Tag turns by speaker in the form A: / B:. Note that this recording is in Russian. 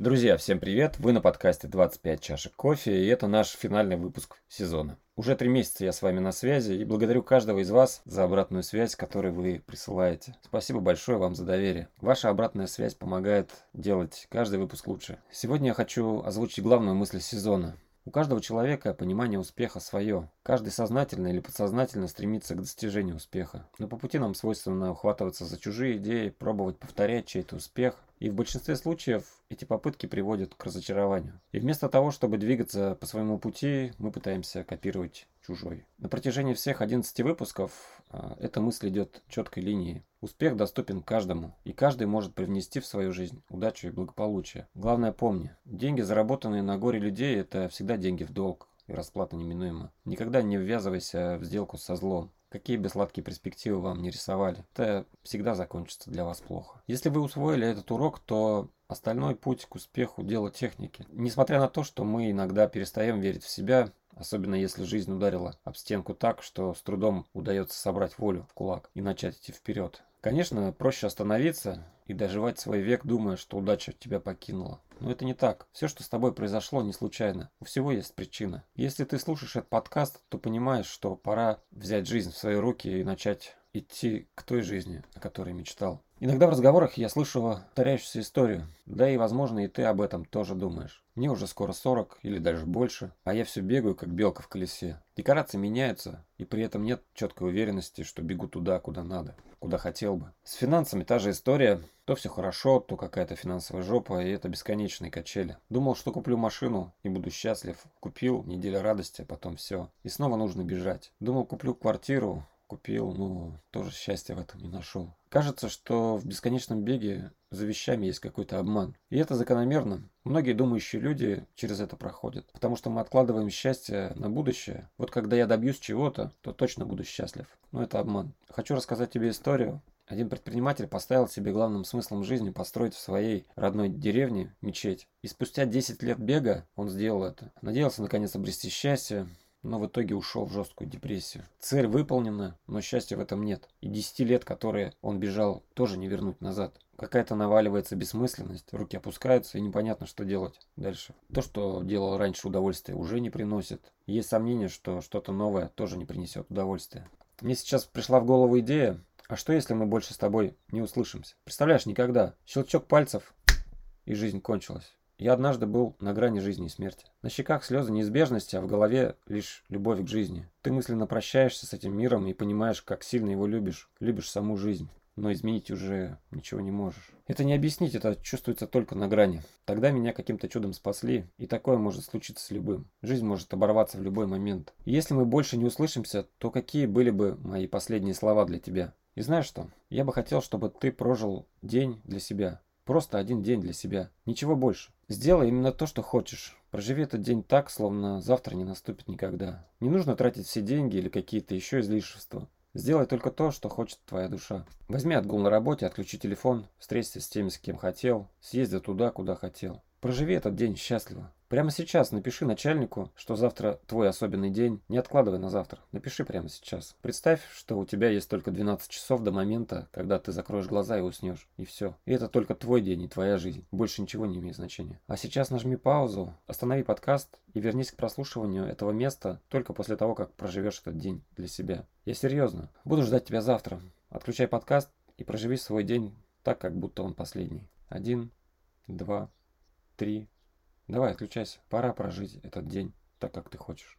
A: Друзья, всем привет! Вы на подкасте 25 чашек кофе, и это наш финальный выпуск сезона. Уже три месяца я с вами на связи, и благодарю каждого из вас за обратную связь, которую вы присылаете. Спасибо большое вам за доверие. Ваша обратная связь помогает делать каждый выпуск лучше. Сегодня я хочу озвучить главную мысль сезона. У каждого человека понимание успеха свое. Каждый сознательно или подсознательно стремится к достижению успеха. Но по пути нам свойственно ухватываться за чужие идеи, пробовать повторять чей-то успех. И в большинстве случаев эти попытки приводят к разочарованию. И вместо того, чтобы двигаться по своему пути, мы пытаемся копировать чужой. На протяжении всех 11 выпусков а, эта мысль идет четкой линией. Успех доступен каждому, и каждый может привнести в свою жизнь удачу и благополучие. Главное помни, деньги, заработанные на горе людей, это всегда деньги в долг, и расплата неминуема. Никогда не ввязывайся в сделку со злом. Какие бы сладкие перспективы вам не рисовали, это всегда закончится для вас плохо. Если вы усвоили этот урок, то остальной путь к успеху – дело техники. Несмотря на то, что мы иногда перестаем верить в себя, Особенно если жизнь ударила об стенку так, что с трудом удается собрать волю в кулак и начать идти вперед. Конечно, проще остановиться и доживать свой век, думая, что удача тебя покинула. Но это не так. Все, что с тобой произошло, не случайно. У всего есть причина. Если ты слушаешь этот подкаст, то понимаешь, что пора взять жизнь в свои руки и начать идти к той жизни, о которой мечтал. Иногда в разговорах я слышу повторяющуюся историю. Да и, возможно, и ты об этом тоже думаешь. Мне уже скоро 40 или даже больше, а я все бегаю, как белка в колесе. Декорации меняются, и при этом нет четкой уверенности, что бегу туда, куда надо, куда хотел бы. С финансами та же история. То все хорошо, то какая-то финансовая жопа, и это бесконечные качели. Думал, что куплю машину и буду счастлив. Купил, неделя радости, а потом все. И снова нужно бежать. Думал, куплю квартиру, купил, но тоже счастья в этом не нашел. Кажется, что в бесконечном беге за вещами есть какой-то обман. И это закономерно. Многие думающие люди через это проходят. Потому что мы откладываем счастье на будущее. Вот когда я добьюсь чего-то, то точно буду счастлив. Но это обман. Хочу рассказать тебе историю. Один предприниматель поставил себе главным смыслом жизни построить в своей родной деревне мечеть. И спустя 10 лет бега он сделал это. Надеялся наконец обрести счастье, но в итоге ушел в жесткую депрессию. Цель выполнена, но счастья в этом нет. И 10 лет, которые он бежал, тоже не вернуть назад. Какая-то наваливается бессмысленность, руки опускаются и непонятно, что делать дальше. То, что делал раньше удовольствие, уже не приносит. Есть сомнение, что что-то новое тоже не принесет удовольствия. Мне сейчас пришла в голову идея, а что если мы больше с тобой не услышимся? Представляешь, никогда. Щелчок пальцев, и жизнь кончилась. Я однажды был на грани жизни и смерти. На щеках слезы неизбежности, а в голове лишь любовь к жизни. Ты мысленно прощаешься с этим миром и понимаешь, как сильно его любишь. Любишь саму жизнь. Но изменить уже ничего не можешь. Это не объяснить, это чувствуется только на грани. Тогда меня каким-то чудом спасли, и такое может случиться с любым. Жизнь может оборваться в любой момент. И если мы больше не услышимся, то какие были бы мои последние слова для тебя? И знаешь что? Я бы хотел, чтобы ты прожил день для себя. Просто один день для себя. Ничего больше. Сделай именно то, что хочешь. Проживи этот день так, словно завтра не наступит никогда. Не нужно тратить все деньги или какие-то еще излишества. Сделай только то, что хочет твоя душа. Возьми отгул на работе, отключи телефон, встреться с теми, с кем хотел, съезди туда, куда хотел. Проживи этот день счастливо. Прямо сейчас напиши начальнику, что завтра твой особенный день. Не откладывай на завтра. Напиши прямо сейчас. Представь, что у тебя есть только 12 часов до момента, когда ты закроешь глаза и уснешь. И все. И это только твой день и твоя жизнь. Больше ничего не имеет значения. А сейчас нажми паузу, останови подкаст и вернись к прослушиванию этого места только после того, как проживешь этот день для себя. Я серьезно. Буду ждать тебя завтра. Отключай подкаст и проживи свой день так, как будто он последний. Один, два, три, Давай, отключайся. Пора прожить этот день так, как ты хочешь.